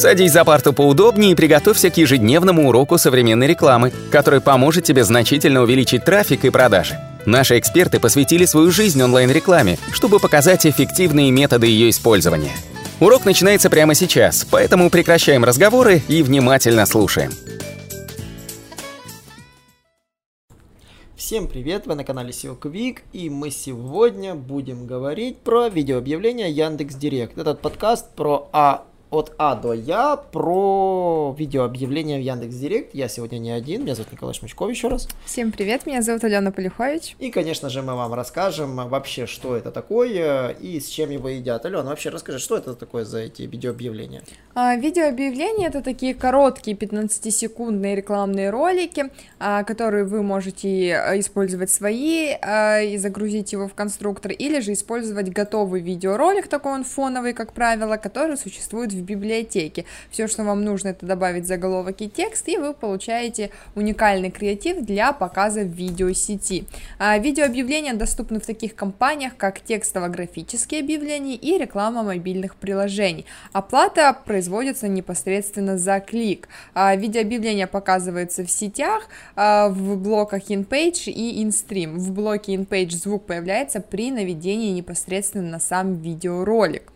Садись за парту поудобнее и приготовься к ежедневному уроку современной рекламы, который поможет тебе значительно увеличить трафик и продажи. Наши эксперты посвятили свою жизнь онлайн-рекламе, чтобы показать эффективные методы ее использования. Урок начинается прямо сейчас, поэтому прекращаем разговоры и внимательно слушаем. Всем привет, вы на канале SEO Quick, и мы сегодня будем говорить про видеообъявления Яндекс Директ. Этот подкаст про А от А до Я про видеообъявления в Яндекс Директ. Я сегодня не один, меня зовут Николай Шмычков еще раз. Всем привет, меня зовут Алена Полюхович. И, конечно же, мы вам расскажем вообще, что это такое и с чем его едят. Алена, вообще расскажи, что это такое за эти видеообъявления? А, видеообъявления это такие короткие 15-секундные рекламные ролики, а, которые вы можете а, использовать свои а, и загрузить его в конструктор, или же использовать готовый видеоролик, такой он фоновый, как правило, который существует в в библиотеке. Все, что вам нужно, это добавить заголовок и текст, и вы получаете уникальный креатив для показа в видеосети. А, видеообъявления доступны в таких компаниях, как текстово-графические объявления и реклама мобильных приложений. Оплата производится непосредственно за клик. А, видеообъявление показывается в сетях, а, в блоках InPage и InStream. В блоке InPage звук появляется при наведении непосредственно на сам видеоролик.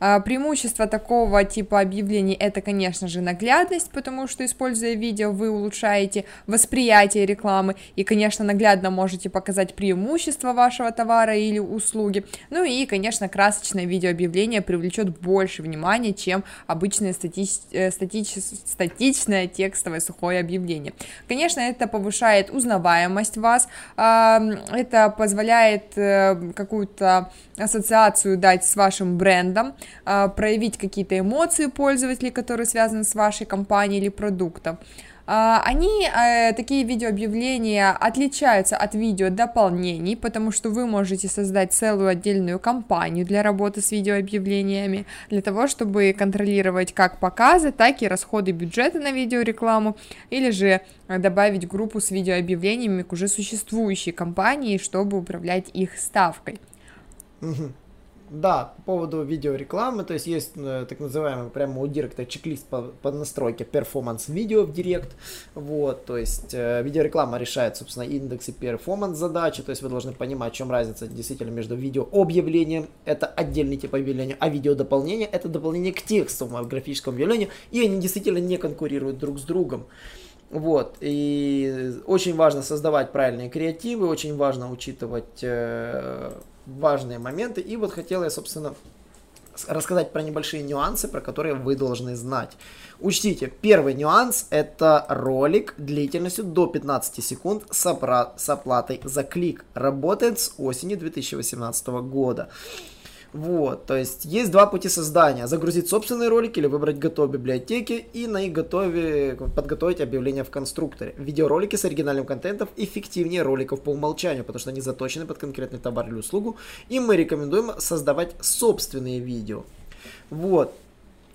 А, преимущество такого типа объявлений это, конечно же, наглядность, потому что, используя видео, вы улучшаете восприятие рекламы и, конечно, наглядно можете показать преимущество вашего товара или услуги. Ну и, конечно, красочное видеообъявление привлечет больше внимания, чем обычное стати... Э, статич... статичное текстовое сухое объявление. Конечно, это повышает узнаваемость вас, это позволяет э, какую-то ассоциацию дать с вашим брендом, проявить какие-то эмоции пользователей, которые связаны с вашей компанией или продуктом. А, они, э, такие видеообъявления, отличаются от видео дополнений, потому что вы можете создать целую отдельную кампанию для работы с видеообъявлениями, для того, чтобы контролировать как показы, так и расходы бюджета на видеорекламу, или же добавить группу с видеообъявлениями к уже существующей кампании, чтобы управлять их ставкой. Да, по поводу видеорекламы, то есть есть э, так называемый прямо у Директа чек-лист по, по настройке performance видео в Директ, вот, то есть э, видеореклама решает, собственно, индексы performance задачи, то есть вы должны понимать, в чем разница действительно между видео объявлением, это отдельный тип объявления, а видео дополнение это дополнение к текстовому графическому объявлению, и они действительно не конкурируют друг с другом. Вот, и очень важно создавать правильные креативы, очень важно учитывать э, важные моменты. И вот хотел я, собственно, рассказать про небольшие нюансы, про которые вы должны знать. Учтите, первый нюанс это ролик длительностью до 15 секунд с, с оплатой за клик. Работает с осени 2018 года. Вот, то есть есть два пути создания. Загрузить собственный ролик или выбрать готовые библиотеки и на их готове подготовить объявление в конструкторе. Видеоролики с оригинальным контентом эффективнее роликов по умолчанию, потому что они заточены под конкретный товар или услугу. И мы рекомендуем создавать собственные видео. Вот,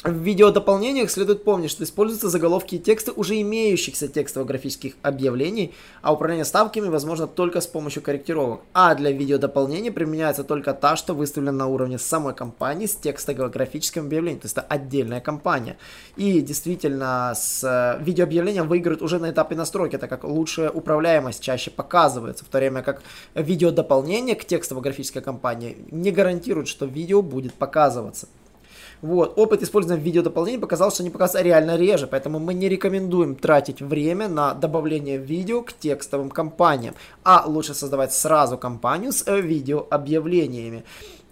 в видеодополнениях следует помнить, что используются заголовки и тексты уже имеющихся текстово-графических объявлений, а управление ставками возможно только с помощью корректировок. А для видеодополнения применяется только та, что выставлена на уровне самой компании с текстово-графическим объявлением, то есть это отдельная компания. И действительно с э, видеообъявлением выиграют уже на этапе настройки, так как лучшая управляемость чаще показывается, в то время как видеодополнение к текстово-графической компании не гарантирует, что видео будет показываться. Вот. Опыт использования видеодополнений показал, что они показываются реально реже, поэтому мы не рекомендуем тратить время на добавление видео к текстовым кампаниям, а лучше создавать сразу кампанию с э, видеообъявлениями.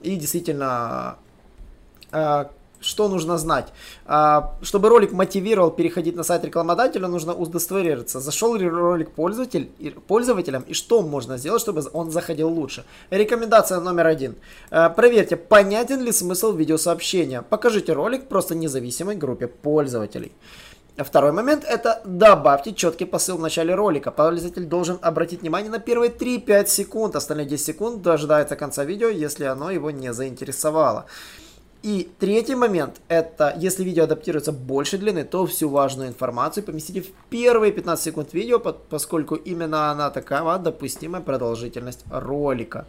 И действительно, э, что нужно знать? А, чтобы ролик мотивировал переходить на сайт рекламодателя, нужно удостовериться, зашел ли ролик пользователь, пользователям и что можно сделать, чтобы он заходил лучше. Рекомендация номер один. А, проверьте, понятен ли смысл видеосообщения. Покажите ролик просто независимой группе пользователей. Второй момент это добавьте четкий посыл в начале ролика. Пользователь должен обратить внимание на первые 3-5 секунд. Остальные 10 секунд дожидается конца видео, если оно его не заинтересовало. И третий момент, это если видео адаптируется больше длины, то всю важную информацию поместите в первые 15 секунд видео, поскольку именно она такова допустимая продолжительность ролика.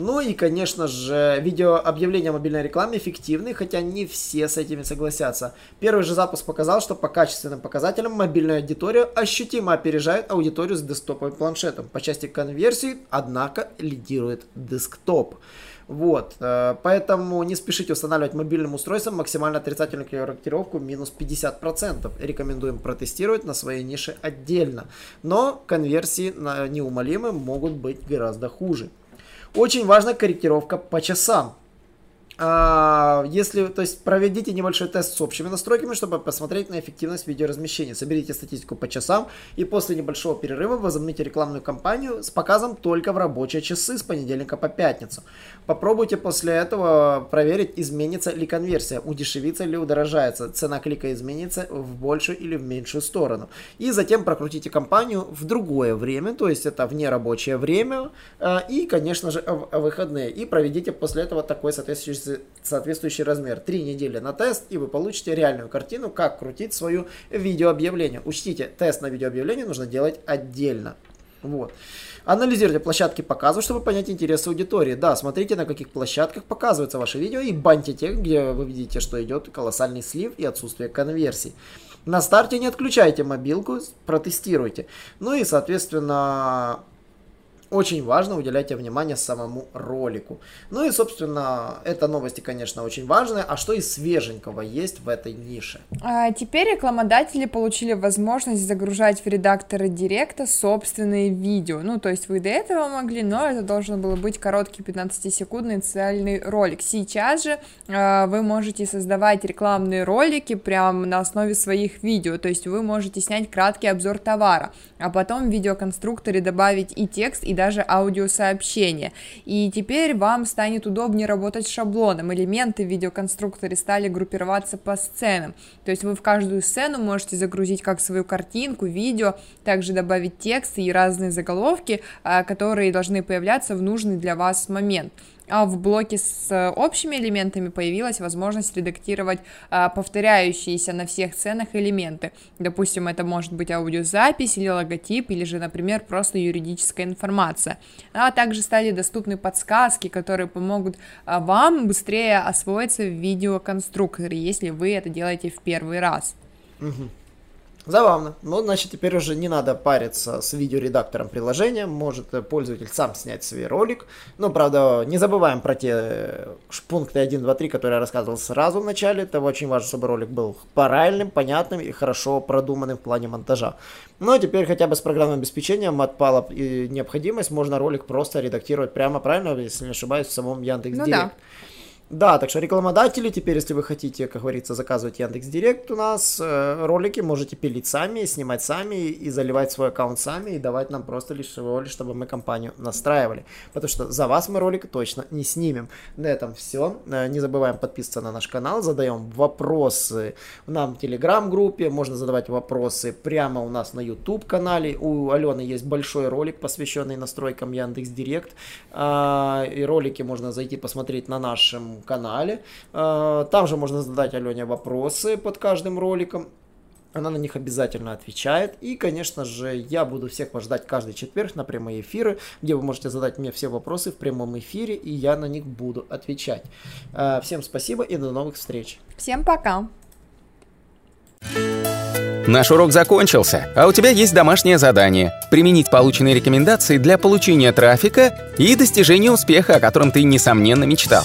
Ну и, конечно же, видеообъявления мобильной рекламе эффективны, хотя не все с этими согласятся. Первый же запуск показал, что по качественным показателям мобильная аудитория ощутимо опережает аудиторию с десктоповым планшетом. По части конверсии, однако, лидирует десктоп. Вот, э, поэтому не спешите устанавливать мобильным устройством максимально отрицательную корректировку минус 50%. Рекомендуем протестировать на своей нише отдельно. Но конверсии неумолимы могут быть гораздо хуже. Очень важна корректировка по часам. А, если, то есть, проведите небольшой тест с общими настройками, чтобы посмотреть на эффективность видеоразмещения. Соберите статистику по часам и после небольшого перерыва возобновите рекламную кампанию с показом только в рабочие часы с понедельника по пятницу. Попробуйте после этого проверить, изменится ли конверсия, удешевится ли удорожается, цена клика изменится в большую или в меньшую сторону. И затем прокрутите кампанию в другое время, то есть это в нерабочее время а, и, конечно же, в выходные. И проведите после этого такой соответствующий соответствующий размер. Три недели на тест, и вы получите реальную картину, как крутить свою видеообъявление. Учтите, тест на видеообъявление нужно делать отдельно. Вот. Анализируйте площадки показов, чтобы понять интересы аудитории. Да, смотрите, на каких площадках показывается ваше видео и баньте те, где вы видите, что идет колоссальный слив и отсутствие конверсий. На старте не отключайте мобилку, протестируйте. Ну и, соответственно, очень важно уделять внимание самому ролику. Ну и, собственно, это новости, конечно, очень важные. А что из свеженького есть в этой нише? А теперь рекламодатели получили возможность загружать в редакторы Директа собственные видео. Ну, то есть вы до этого могли, но это должен был быть короткий 15-секундный цельный ролик. Сейчас же э, вы можете создавать рекламные ролики прямо на основе своих видео. То есть вы можете снять краткий обзор товара, а потом в видеоконструкторе добавить и текст, и даже аудиосообщения. И теперь вам станет удобнее работать с шаблоном. Элементы в видеоконструкторе стали группироваться по сценам. То есть вы в каждую сцену можете загрузить как свою картинку, видео, также добавить тексты и разные заголовки, а, которые должны появляться в нужный для вас момент а в блоке с э, общими элементами появилась возможность редактировать а, повторяющиеся на всех сценах элементы. Допустим, это может быть аудиозапись или логотип, или же, например, просто юридическая информация. А также стали доступны подсказки, которые помогут а, вам быстрее освоиться в видеоконструкторе, если вы это делаете в первый раз. Угу. Забавно. Ну, значит, теперь уже не надо париться с видеоредактором приложения. Может э, пользователь сам снять свой ролик. Ну, правда, не забываем про те э, пункты 1, 2, 3, которые я рассказывал сразу в начале. Это очень важно, чтобы ролик был правильным, понятным и хорошо продуманным в плане монтажа. Ну, а теперь хотя бы с программным обеспечением отпала необходимость. Можно ролик просто редактировать прямо правильно, если не ошибаюсь, в самом Яндекс.Директ. Ну, да. Да, так что рекламодатели, теперь, если вы хотите, как говорится, заказывать Яндекс Директ у нас, э, ролики можете пилить сами, снимать сами и заливать свой аккаунт сами и давать нам просто лишь всего лишь, чтобы мы компанию настраивали. Потому что за вас мы ролик точно не снимем. На этом все. Э, не забываем подписываться на наш канал, задаем вопросы нам в Телеграм-группе, можно задавать вопросы прямо у нас на YouTube канале. У Алены есть большой ролик, посвященный настройкам Яндекс Директ. А, и ролики можно зайти посмотреть на нашем канале. А, там же можно задать Алене вопросы под каждым роликом. Она на них обязательно отвечает. И, конечно же, я буду всех вас ждать каждый четверг на прямые эфиры, где вы можете задать мне все вопросы в прямом эфире, и я на них буду отвечать. А, всем спасибо и до новых встреч. Всем пока. Наш урок закончился, а у тебя есть домашнее задание – применить полученные рекомендации для получения трафика и достижения успеха, о котором ты, несомненно, мечтал.